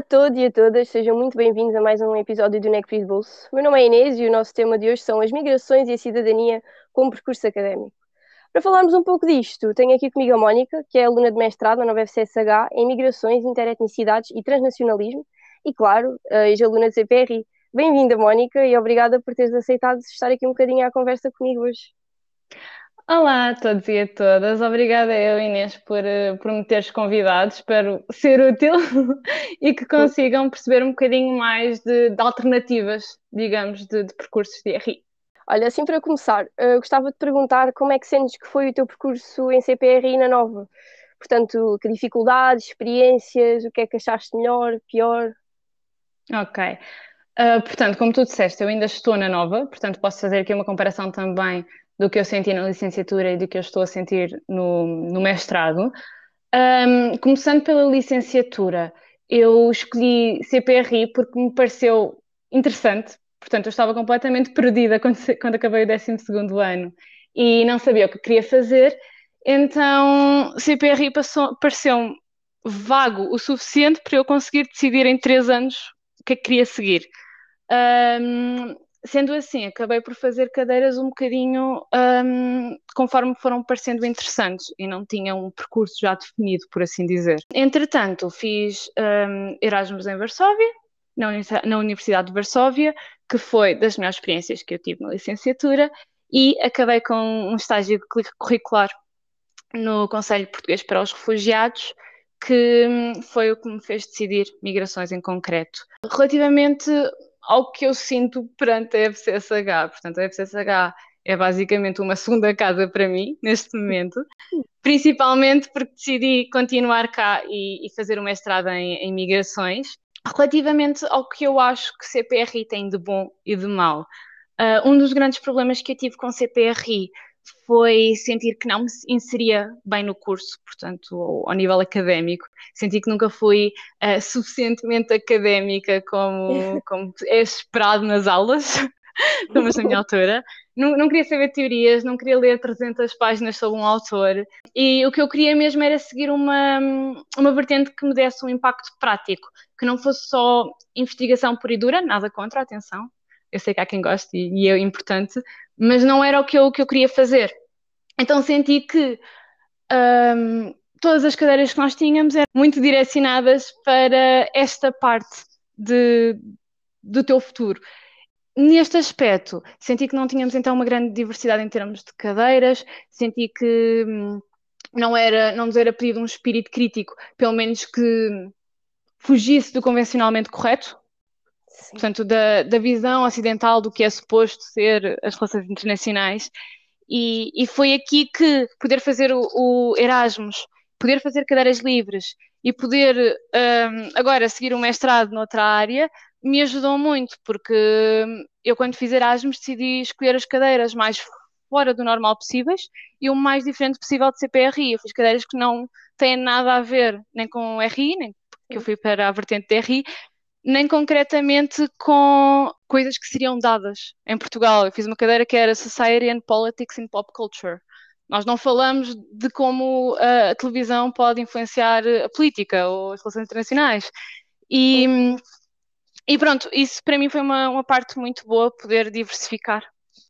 A todos e a todas, sejam muito bem-vindos a mais um episódio do NEC Bolso. Meu nome é Inês e o nosso tema de hoje são as migrações e a cidadania como percurso académico. Para falarmos um pouco disto, tenho aqui comigo a Mónica, que é aluna de mestrado na nova FCSH em Migrações, Interetnicidades e Transnacionalismo, e claro, ex-aluna de CPRI. Bem-vinda, Mónica, e obrigada por teres aceitado estar aqui um bocadinho à conversa comigo hoje. Olá a todos e a todas, obrigada eu Inês por, eh, por me teres convidado, espero ser útil e que consigam perceber um bocadinho mais de, de alternativas, digamos, de, de, percursos de RI. Olha, assim para começar, uh, gostava de perguntar como é que sentes que foi o teu percurso em CPRI na Nova? Portanto, que dificuldades, experiências, o que é que achaste melhor, pior? Ok. Uh, portanto, como tu disseste, eu ainda estou na Nova, portanto posso fazer aqui uma comparação também do que eu senti na licenciatura e do que eu estou a sentir no, no mestrado. Um, começando pela licenciatura, eu escolhi CPRI porque me pareceu interessante, portanto, eu estava completamente perdida quando, quando acabei o 12 ano e não sabia o que queria fazer, então CPRI pareceu-me vago o suficiente para eu conseguir decidir em três anos o que é que queria seguir. Um, sendo assim, acabei por fazer cadeiras um bocadinho um, conforme foram parecendo interessantes e não tinha um percurso já definido, por assim dizer. Entretanto, fiz um, Erasmus em Varsóvia, na, Universidade de Varsóvia, que foi das melhores experiências que eu tive na licenciatura, e acabei com um estágio curricular no Conselho Português para os Refugiados, que hum, foi o que me fez decidir migrações em concreto. Relativamente ao que eu sinto perante a FCSH. Portanto, a FCSH é basicamente uma segunda casa para mim, neste momento, principalmente porque decidi continuar cá e, e fazer o mestrado em, em, migrações. Relativamente ao que eu acho que CPRI tem de bom e de mau, uh, um dos grandes problemas que eu tive com CPRI foi sentir que não me inseria bem no curso, portanto, ao, ao nível académico. Senti que nunca fui uh, suficientemente académica como, como é esperado nas aulas, estamos na minha altura. Não, não, queria saber teorias, não queria ler 300 páginas sobre um autor. E o que eu queria mesmo era seguir uma, uma vertente que me desse um impacto prático, que não fosse só investigação pura e dura, nada contra, atenção. Eu sei que há quem goste e, e é importante, mas não era o que eu, que eu queria fazer. Então senti que um, todas as cadeiras que nós tínhamos eram muito direcionadas para esta parte de, do teu futuro. Neste aspecto, senti que não tínhamos então uma grande diversidade em termos de cadeiras, senti que hum, não, era, não nos era pedido um espírito crítico, pelo menos que fugisse do convencionalmente correto, Sim. portanto, da, da visão ocidental do que é suposto ser as relações internacionais. E, e foi aqui que poder fazer o, o Erasmus, poder fazer cadeiras livres e poder um, agora seguir um mestrado noutra área me ajudou muito, porque eu, quando fiz Erasmus, decidi escolher as cadeiras mais fora do normal possíveis e o mais diferente possível de CPRI. Eu fiz cadeiras que não têm nada a ver nem com RI, nem que eu fui para a vertente de RI, nem concretamente com coisas que seriam dadas em Portugal. Eu fiz uma cadeira que era Society and Politics in Pop Culture. Nós não falamos de como a televisão pode influenciar a política ou as relações internacionais. E, e pronto, isso para mim foi uma, uma parte muito boa, poder diversificar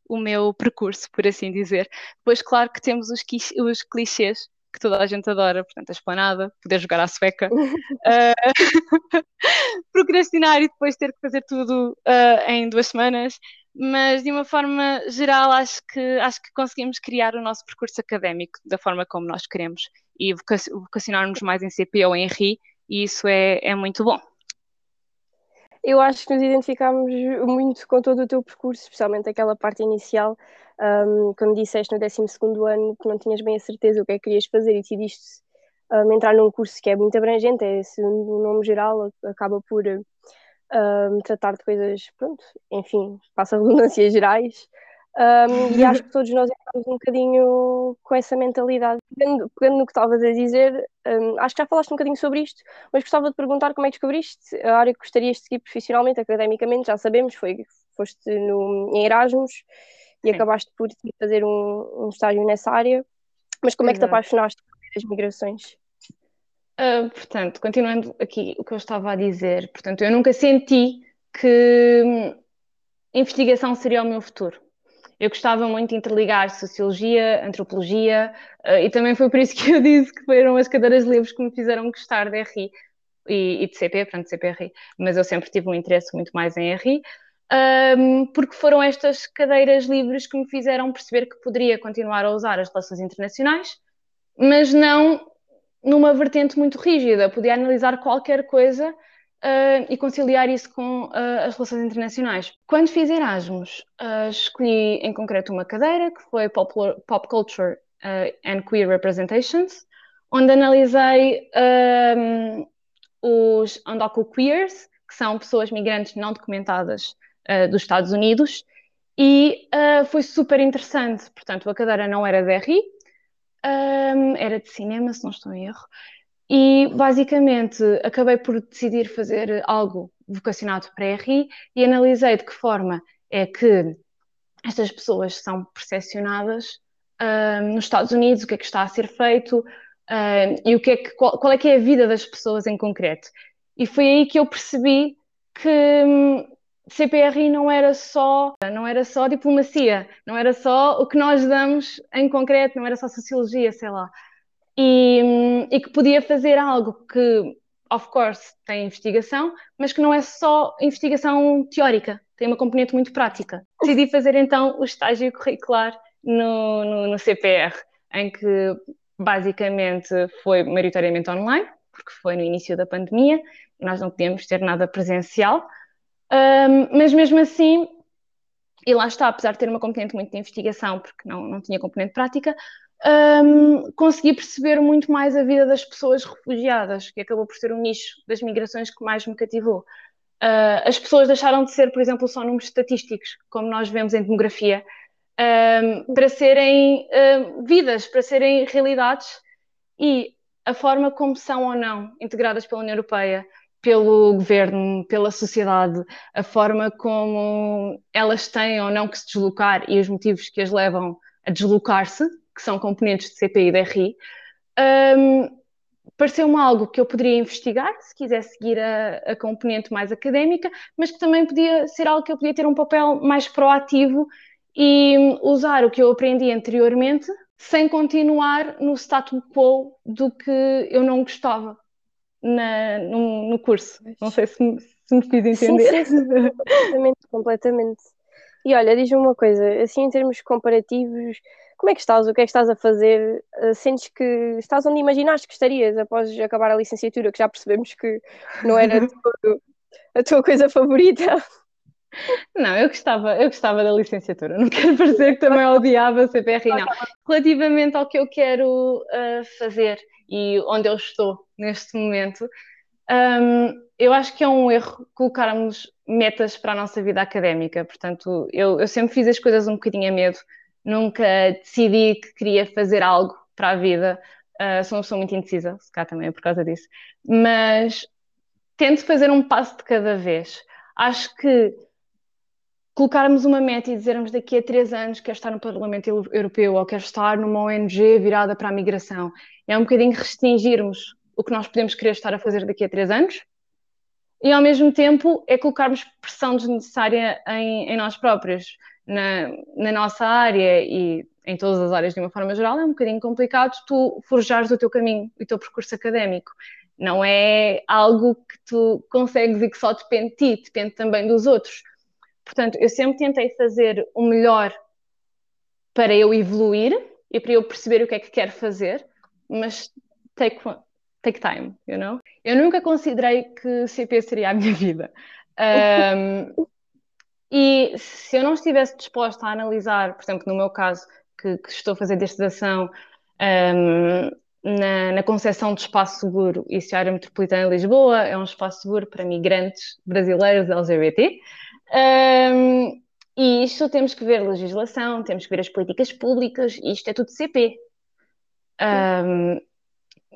o meu percurso, por assim dizer. Depois, claro que temos os, os clichês que toda a gente adora, portanto, a esplanada, poder jogar à sueca, uh, procrastinar e depois ter que fazer tudo uh, em duas semanas, mas de uma forma geral acho que, acho que conseguimos criar o nosso percurso académico da forma como nós queremos e vocacionarmos mais em CP ou em RI, e isso é, é muito bom. Eu acho que nos identificámos muito com todo o teu percurso, especialmente aquela parte inicial, um, quando disseste no 12 ano que não tinhas bem a certeza o que é que querias fazer e decidiste um, entrar num curso que é muito abrangente, é esse o nome geral, acaba por um, tratar de coisas, pronto, enfim, passa redundâncias gerais. Um, e acho que todos nós estamos um bocadinho com essa mentalidade. Pegando, pegando no que estavas a dizer, um, acho que já falaste um bocadinho sobre isto, mas gostava de perguntar como é que descobriste a área que gostarias de seguir profissionalmente, academicamente, já sabemos, foi, foste no, em Erasmus e Sim. acabaste por fazer um, um, estágio nessa área, mas como é que te apaixonaste por as migrações? Uh, portanto, continuando aqui o que eu estava a dizer, portanto, eu nunca senti que hum, investigação seria o meu futuro. Eu gostava muito de interligar sociologia, antropologia, uh, e também foi por isso que eu disse que foram as cadeiras livres que me fizeram gostar de RI e, e de CP, portanto, CPRI, mas eu sempre tive um interesse muito mais em RI. Um, porque foram estas cadeiras livres que me fizeram perceber que poderia continuar a usar as relações internacionais, mas não numa vertente muito rígida, podia analisar qualquer coisa uh, e conciliar isso com uh, as relações internacionais. Quando fiz Erasmus, uh, escolhi em concreto uma cadeira que foi Popular, Pop Culture and Queer Representations, onde analisei um, os Undocu-Queers, que são pessoas migrantes não documentadas dos Estados Unidos, e foi super interessante. Portanto, a cadeira não era de RI, um, era de cinema, se não estou em erro. E basicamente acabei por decidir fazer algo vocacionado para RI e analisei de que forma é que estas pessoas são percepcionadas um, nos Estados Unidos, o que é que está a ser feito um, e o que é que, qual, qual, é que é a vida das pessoas em concreto. E foi aí que eu percebi que hum, CPRI não era só não era só diplomacia, não era só o que nós damos em concreto, não era só sociologia, sei lá. E, e que podia fazer algo que, of course, tem investigação, mas que não é só investigação teórica, tem uma componente muito prática. Decidi fazer então o estágio curricular no, no, no CPR, em que basicamente foi maioritariamente online, porque foi no início da pandemia, nós não podíamos ter nada presencial. Um, mas mesmo assim, e lá está, apesar de ter uma componente muito de investigação, porque não, não tinha componente prática, um, consegui perceber muito mais a vida das pessoas refugiadas, que acabou por ser um nicho das migrações que mais me cativou. Uh, as pessoas deixaram de ser, por exemplo, só números estatísticos, como nós vemos em demografia, um, para serem vidas, para serem realidades e a forma como são ou não integradas pela União Europeia, pelo governo, pela sociedade, a forma como elas têm ou não que se deslocar e os motivos que as levam a deslocar-se, que são componentes de CPI e de RI, um, pareceu-me algo que eu poderia investigar, se quisesse seguir a, a, componente mais académica, mas que também podia ser algo que eu podia ter um papel mais proativo e usar o que eu aprendi anteriormente sem continuar no status quo do que eu não gostava na, no, no curso. Não sei se me, se me fiz entender. Sim, sim. completamente, completamente. E olha, diz-me uma coisa, assim em termos comparativos, como é que estás? O que é que estás a fazer? Uh, sentes que estás onde imaginaste que estarias após acabar a licenciatura, que já percebemos que não era a tua coisa favorita? Não, eu gostava, eu gostava da licenciatura, não quero parecer que também odiava a CPR, não. Relativamente ao que eu quero uh, fazer e onde eu estou neste momento, um, eu acho que é um erro colocarmos metas para a nossa vida académica. Portanto, eu, eu sempre fiz as coisas um bocadinho a medo, nunca decidi que queria fazer algo para a vida. Uh, sou uma pessoa muito indecisa, se cá também é por causa disso, mas tento fazer um passo de cada vez. Acho que colocarmos uma meta e dizermos daqui a três anos quero estar no Parlamento Europeu ou quero estar numa ONG virada para a migração, é um bocadinho restringirmos o que nós podemos querer estar a fazer daqui a três anos e ao mesmo tempo é colocarmos pressão desnecessária em, em nós próprios. Na, na, nossa área e em todas as áreas de uma forma geral, é um bocadinho complicado tu forjares o teu caminho, o teu percurso académico. Não é algo que tu consegues e que só depende de ti, depende também dos outros. Portanto, eu sempre tentei fazer o melhor para eu evoluir e para eu perceber o que é que quero fazer, mas take, take time, you know? Eu nunca considerei que CP seria a minha vida. Um, e se eu não estivesse disposta a analisar, por exemplo, no meu caso, que, que estou a fazer destilação um, na, na concepção de espaço seguro, isso é a área metropolitana de Lisboa, é um espaço seguro para migrantes brasileiros LGBT. Um, e isto temos que ver legislação, temos que ver as políticas públicas, isto é tudo CP. Um,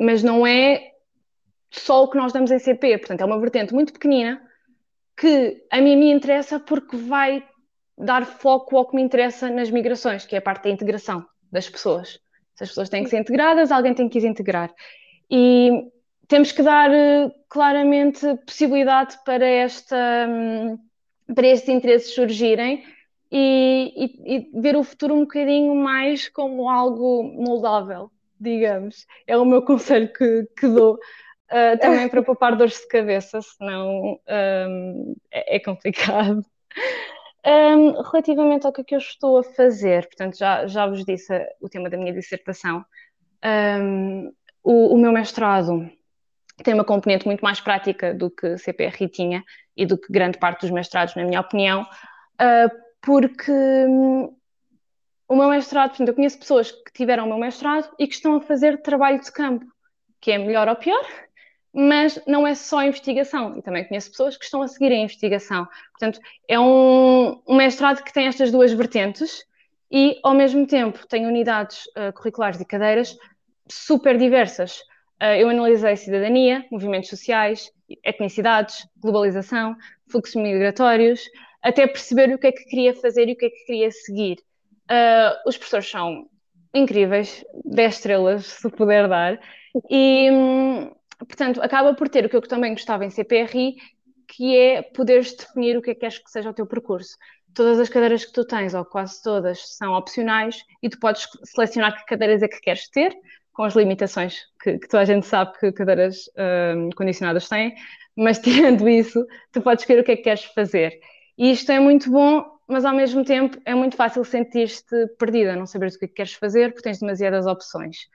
mas não é só o que nós damos em CP, portanto, é uma vertente muito pequenina que a mim me interessa porque vai dar foco ao que me interessa nas migrações, que é a parte da integração das pessoas. Se as pessoas têm que ser integradas, alguém tem que as integrar. E temos que dar claramente possibilidade para, esta, hum, para estes interesses surgirem e, e, e, ver o futuro um bocadinho mais como algo moldável, digamos. É o meu conselho que, que dou. Uh, também para poupar dores de cabeça, senão um, é, é, complicado. Um, relativamente ao que, é que eu estou a fazer, portanto, já, já vos disse o tema da minha dissertação. Um, o, o, meu mestrado tem uma componente muito mais prática do que CPRI tinha e do que grande parte dos mestrados, na minha opinião, porque hum, o meu mestrado, portanto, eu conheço pessoas que tiveram o meu mestrado e que estão a fazer trabalho de campo, que é melhor ou pior, mas não é só investigação. E também conheço pessoas que estão a seguir a investigação. Portanto, é um, um mestrado que tem estas duas vertentes e, ao mesmo tempo, tem unidades uh, curriculares e cadeiras super diversas. Uh, eu analisei cidadania, movimentos sociais, etnicidades, globalização, fluxos migratórios, até perceber o que é que queria fazer e o que é que queria seguir. Uh, os professores são incríveis, 10 estrelas, se puder dar, e hum, portanto acaba por ter o que eu também gostava em CPRI, que é poderes definir o que é que queres que seja o teu percurso. Todas as cadeiras que tu tens, ou quase todas, são opcionais e tu podes selecionar que cadeiras é que queres ter, com as limitações que, que toda a gente sabe que cadeiras um, condicionadas têm, mas tirando isso, tu podes escolher o que é que queres fazer. E isto é muito bom, mas ao mesmo tempo é muito fácil sentir-te perdida, não saberes o que, é que queres fazer porque tens demasiadas opções.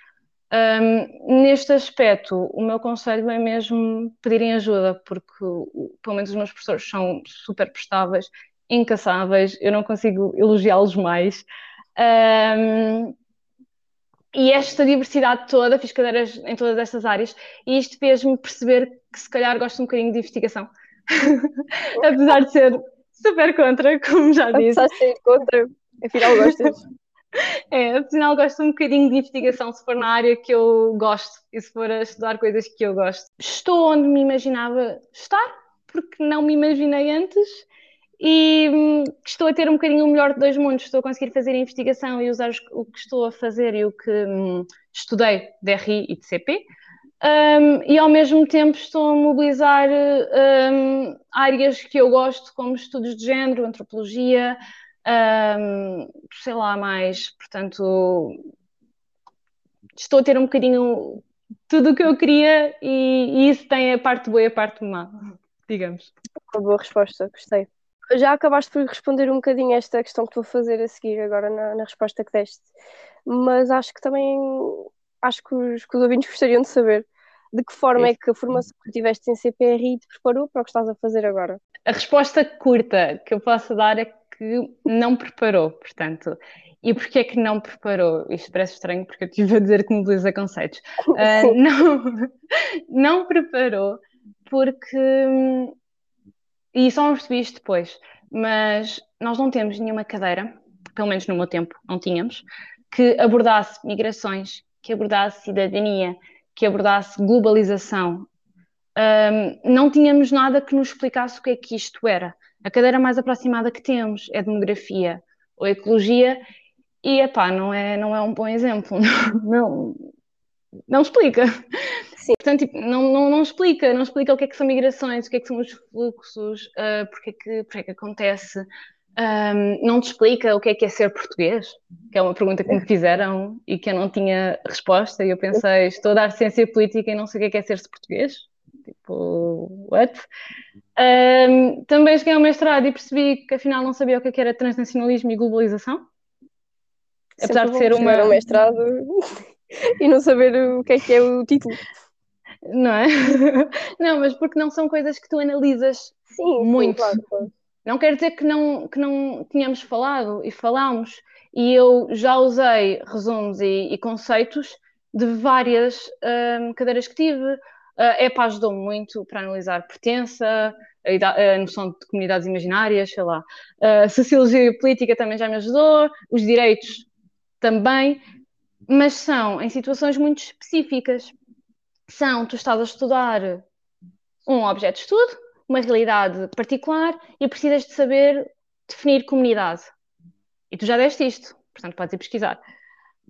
Um, neste aspecto, o meu conselho é mesmo pedirem ajuda, porque pelo menos os meus professores são super prestáveis, incansáveis, eu não consigo elogiá-los mais. Um, e esta diversidade toda, fiz cadeiras em todas estas áreas, e isto fez-me perceber que se calhar gosto um bocadinho de investigação. Apesar de ser super contra, como já disse. Apesar de ser contra, afinal gostas. É, afinal gosto um bocadinho de investigação se for na área que eu gosto e se for a estudar coisas que eu gosto. Estou onde me imaginava estar, porque não me imaginei antes e hum, estou a ter um bocadinho o melhor de dois mundos. Estou a conseguir fazer a investigação e usar o que estou a fazer e o que hum, estudei de RI e de CP um, e ao mesmo tempo estou a mobilizar um, áreas que eu gosto, como estudos de género, antropologia, um, sei lá mais. Portanto, estou a ter um bocadinho tudo o que eu queria e, e isso tem a parte boa e a parte má, digamos. Uma boa resposta, gostei. Já acabaste por responder um bocadinho esta questão que vou fazer a seguir agora na, na resposta que deste, mas acho que também acho que os, que os ouvintes gostariam de saber de que forma é que a formação que tiveste em CPRI te preparou para o que estás a fazer agora? A resposta curta que eu posso dar é que não preparou, portanto. E porquê é que não preparou? Isto parece estranho porque eu estive a dizer que mobiliza conceitos. Uh, não, não preparou porque. E só percebi isto depois, mas nós não temos nenhuma cadeira, pelo menos no meu tempo, não tínhamos, que abordasse migrações, que abordasse cidadania, que abordasse globalização. Um, não tínhamos nada que nos explicasse o que é que isto era. A cadeira mais aproximada que temos é demografia ou ecologia e, epá, não é, não é um bom exemplo. Não, não, não explica. Sim. Portanto, tipo, não, não, não explica, não explica o que é que são migrações, o que é que são os fluxos, uh, porque, é que, porque é que acontece um, não te explica o que é que é ser português? Que é uma pergunta que me fizeram e que eu não tinha resposta. E eu pensei, estou a dar ciência política e não sei o que é que é ser-se português? Tipo, what? Um, também cheguei ao mestrado e percebi que afinal não sabia o que, é era transnacionalismo e globalização. Apesar Sempre de ser uma. um mestrado e não saber o que é que é o título. Não é? Não, mas porque não são coisas que tu analisas sim, muito. Sim, claro, claro. Não quer dizer que não, que não tínhamos falado e falámos, e eu já usei resumos e, e conceitos de várias um, cadeiras que tive. A EPA ajudou-me muito para analisar pertença, a, noção de comunidades imaginárias, sei lá. A sociologia política também já me ajudou, os direitos também, mas são em situações muito específicas. São, tu estás a estudar um objeto de estudo, uma realidade particular e precisas de saber definir comunidade. E tu já deste isto, portanto podes ir pesquisar.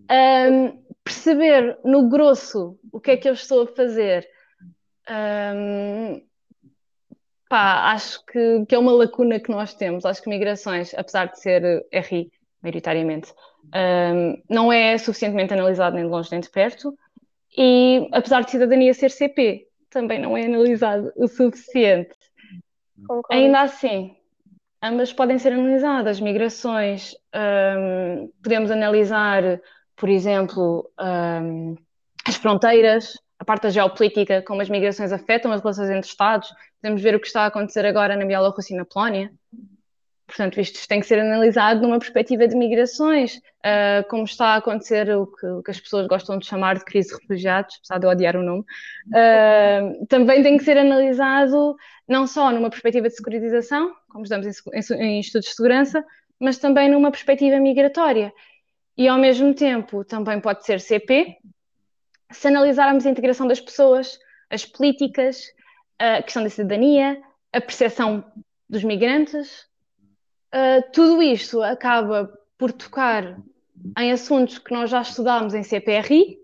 Um, perceber no grosso o que é que eu estou a fazer Um, pá, acho que, que, é uma lacuna que nós temos. Acho que migrações, apesar de ser RI, maioritariamente, um, não é suficientemente analisado nem de longe nem de perto. E apesar de cidadania ser CP, também não é analisado o suficiente. Concordo. Ainda assim, ambas podem ser analisadas. Migrações, um, podemos analisar, por exemplo, um, as fronteiras, a parte da geopolítica, como as migrações afetam as relações entre Estados. Podemos ver o que está a acontecer agora na Bielorrússia e na Polónia. Portanto, isto tem que ser analisado numa perspectiva de migrações, uh, como está a acontecer o que, o que, as pessoas gostam de chamar de crise de refugiados, apesar de eu odiar o nome. Uh, também tem que ser analisado não só numa perspectiva de securitização, como estamos em, em, em estudos de segurança, mas também numa perspectiva migratória. E, ao mesmo tempo, também pode ser CP, se analisarmos a integração das pessoas, as políticas, a questão da cidadania, a percepção dos migrantes, uh, tudo isto acaba por tocar em assuntos que nós já estudámos em CPRI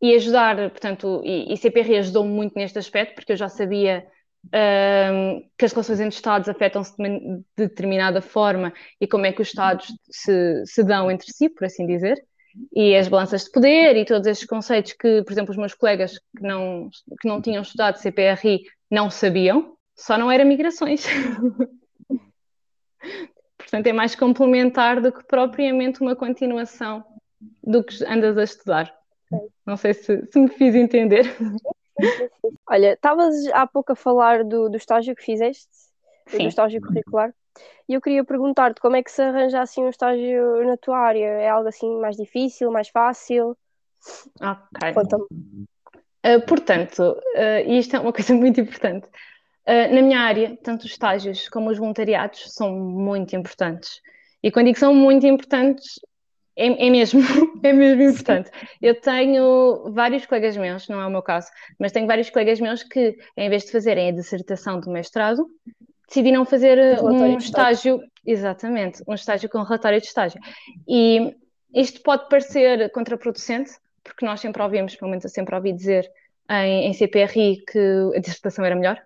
e ajudar, portanto, e, e CPRI ajudou-me muito neste aspecto, porque eu já sabia uh, que as relações entre Estados afetam-se de determinada forma e como é que os Estados se, se dão entre si, por assim dizer e as balanças de poder e todos estes conceitos que, por exemplo, os meus colegas que não, que não tinham estudado CPRI não sabiam, só não era migrações. Portanto, é mais complementar do que propriamente uma continuação do que andas a estudar. Não sei se, se me fiz entender. Olha, estavas há pouco a falar do, do estágio que fizeste, Sim. do estágio curricular. E eu queria perguntar-te como é que se arranja assim um estágio na tua área? É algo assim mais difícil, mais fácil? Ok. Conta-me. Uh, portanto, uh, isto é uma coisa muito importante. Uh, na minha área, tanto os estágios como os voluntariados são muito importantes. E quando digo que são muito importantes, é, é, mesmo, é mesmo importante. Eu tenho vários colegas meus, não é o meu caso, mas tenho vários colegas meus que, em vez de fazerem a dissertação do mestrado, decidiram fazer eh, um estágio, exatamente, um estágio com relatório de estágio. E isto pode parecer contraproducente, porque nós sempre ouvimos, pelo menos eu sempre ouvi dizer em, em CPRI que a dissertação era melhor,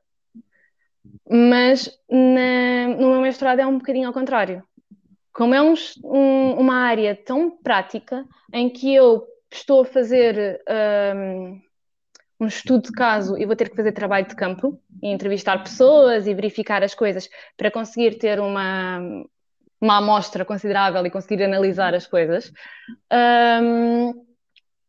mas na, no meu mestrado é um bocadinho ao contrário. Como é um, um, uma área tão prática em que eu estou a fazer um, um estudo de caso e vou ter que fazer trabalho de campo e entrevistar pessoas e verificar as coisas para conseguir ter uma, uma amostra considerável e conseguir analisar as coisas. Um,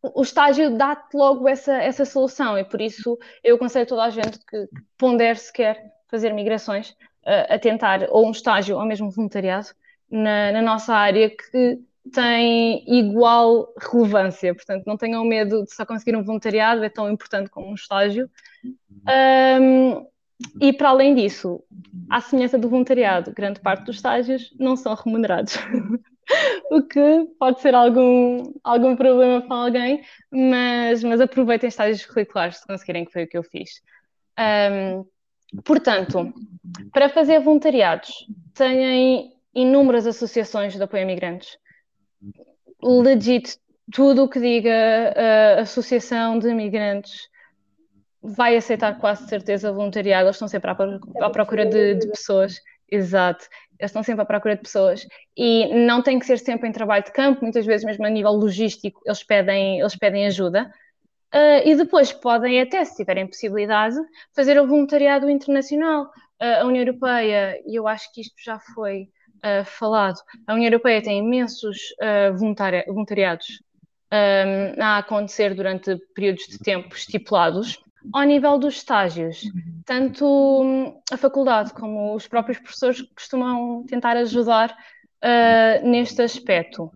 o estágio dá-te logo essa, essa solução e por isso eu aconselho toda a gente que, pondere se quer fazer migrações a tentar ou um estágio ou mesmo voluntariado na, na nossa área que tem igual relevância, portanto, não tenham medo de só conseguir um voluntariado, é tão importante como um estágio. Um, e para além disso, à semelhança do voluntariado, grande parte dos estágios não são remunerados. o que pode ser algum, algum problema para alguém, mas, mas aproveitem estágios curriculares se conseguirem, que foi o que eu fiz. Um, portanto, para fazer voluntariados, têm inúmeras associações de apoio a imigrantes legit, tudo o que diga a Associação de Imigrantes vai aceitar quase certeza voluntariado, eles estão sempre à, à procura de, de, pessoas, exato, eles estão sempre à procura de pessoas. E não tem que ser sempre em trabalho de campo, muitas vezes mesmo a nível logístico eles pedem, eles pedem ajuda. Uh, e depois podem até, se tiverem possibilidade, fazer o voluntariado internacional. Uh, a União Europeia, e eu acho que isto já foi uh, falado. A União Europeia tem imensos uh, voluntari voluntariados ehm, a acontecer durante períodos de tempo estipulados. Ao nível dos estágios, tanto hum, a faculdade como os próprios professores costumam tentar ajudar uh, neste aspecto.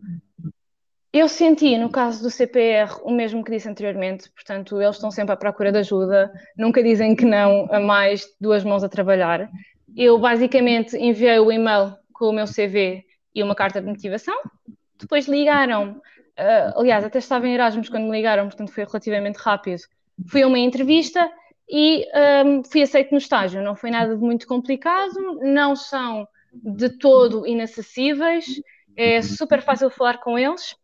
Eu senti, no caso do CPR, o mesmo que disse anteriormente, portanto, eles estão sempre à procura de ajuda, nunca dizem que não a mais duas mãos a trabalhar. Eu, basicamente, enviei o e-mail com o meu CV e uma carta de motivação. Depois ligaram, uh, aliás, até estava em Erasmus quando me ligaram, portanto foi relativamente rápido. Fui a uma entrevista e um, ah, fui aceito no estágio. Não foi nada de muito complicado, não são de todo inacessíveis, é super fácil falar com eles.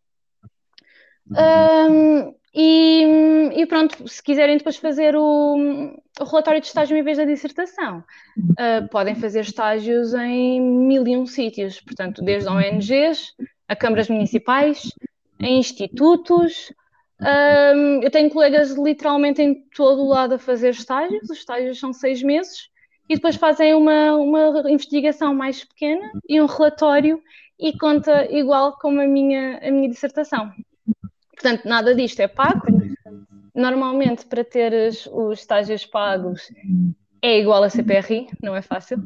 Um, E, e, pronto, se quiserem depois fazer o, o, relatório de estágio em vez da dissertação, uh, podem fazer estágios em mil e um sítios, portanto, desde ONGs, a câmaras municipais, em institutos. Um, eu tenho colegas literalmente em todo o lado a fazer estágios, os estágios são seis meses, e depois fazem uma, uma investigação mais pequena e um relatório e conta igual como a minha, a minha dissertação. Portanto, nada disto é pago. Normalmente, para ter os estágios pagos, é igual a CPRI, não é fácil.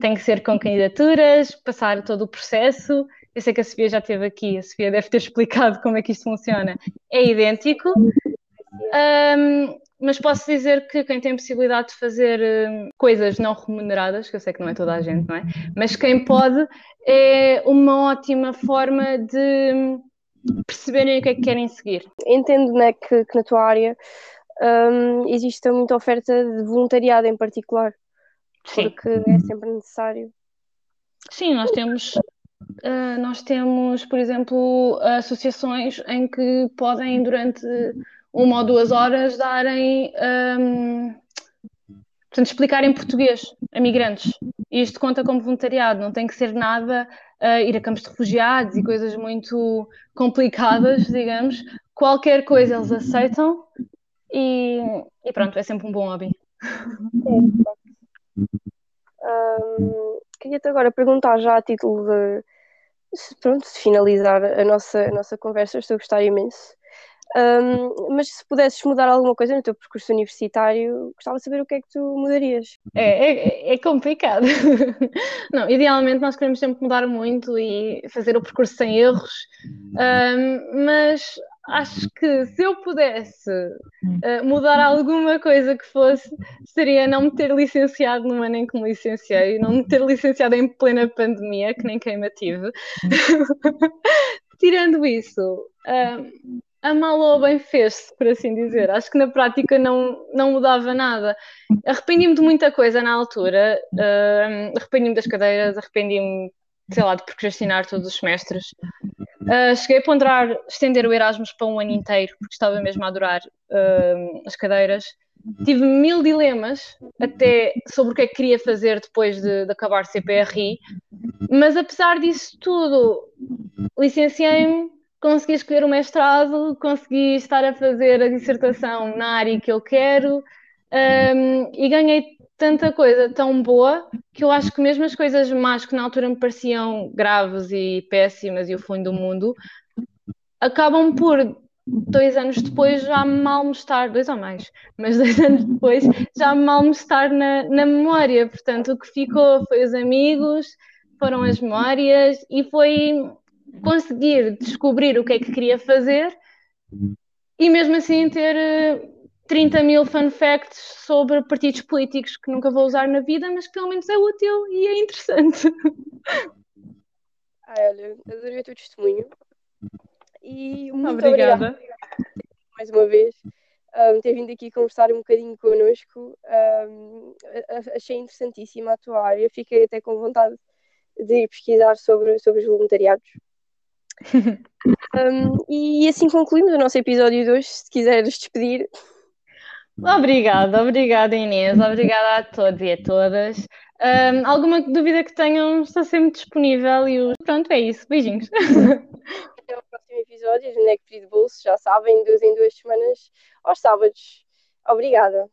Tem que ser com candidaturas, passar todo o processo. Eu sei que a Sofia já esteve aqui, a Sofia deve ter explicado como é que isto funciona. É idêntico. Um, mas posso dizer que quem tem possibilidade de fazer um, coisas não remuneradas, que eu sei que não é toda a gente, não é? Mas quem pode, é uma ótima forma de perceberem o que é que querem seguir. Entendo né, que, que na tua área um, existe muita oferta de voluntariado em particular, Sim. porque é sempre necessário. Sim, nós temos Uh, nós temos, por exemplo, associações em que podem, durante uma ou duas horas, darem, um, portanto, explicar em português a migrantes. Isto conta como voluntariado, não tem que ser nada uh, ir a campos de refugiados e coisas muito complicadas, digamos. Qualquer coisa eles aceitam e, e pronto, é sempre um bom hobby. Um, Queria-te agora perguntar, já a título de, pronto, de finalizar a nossa, a nossa conversa, estou a gostar imenso. Um, mas se pudesses mudar alguma coisa no teu percurso universitário, gostava de saber o que é que tu mudarias. É, é, é complicado. Não, idealmente nós queremos sempre mudar muito e fazer o percurso sem erros, um, mas acho que se eu pudesse uh, mudar alguma coisa que fosse, seria não me ter licenciado no ano em que me licenciei, não me ter licenciado em plena pandemia, que nem queima tive. Tirando isso, a mal ou bem fez-se, por assim dizer. Acho que na prática não, não mudava nada. Arrependi-me de muita coisa na altura. Uh, arrependi-me das cadeiras, arrependi-me, sei lá, de procrastinar todos os semestres. Uh, cheguei a ponderar estender o Erasmus para um ano inteiro, porque estava mesmo a adorar uh, as cadeiras. Tive mil dilemas até sobre o que é que queria fazer depois de, de acabar CPRI, mas apesar disso tudo, licenciei-me consegui escolher o mestrado, consegui estar a fazer a dissertação na área que eu quero um, e ganhei tanta coisa tão boa que eu acho que mesmo as coisas más que na altura me pareciam graves e péssimas e o fim do mundo acabam por dois anos depois já mal me estar, dois ou mais, mas dois anos depois já mal me estar na, na memória. Portanto, o que ficou foi os amigos, foram as memórias e foi conseguir descobrir o que é que queria fazer e mesmo assim ter 30 eh, mil fun facts sobre partidos políticos que nunca vou usar na vida, mas que pelo menos é útil e é interessante. Ai, olha, adorei o teu testemunho. E muito obrigada. obrigada mais uma vez um, ter vindo aqui conversar um bocadinho connosco. Um, achei interessantíssima a tua área, fiquei até com vontade de ir pesquisar sobre, sobre os voluntariados um, e assim concluímos o nosso episódio de hoje. Se quiseres despedir. Obrigada, obrigada Inês, obrigada a todos e a todas. Um, alguma dúvida que tenham, estou sempre disponível e o... pronto, é isso. Beijinhos. Até o próximo episódio do Neck de Bolso, já sabem, duas em duas semanas, aos sábados. Obrigada.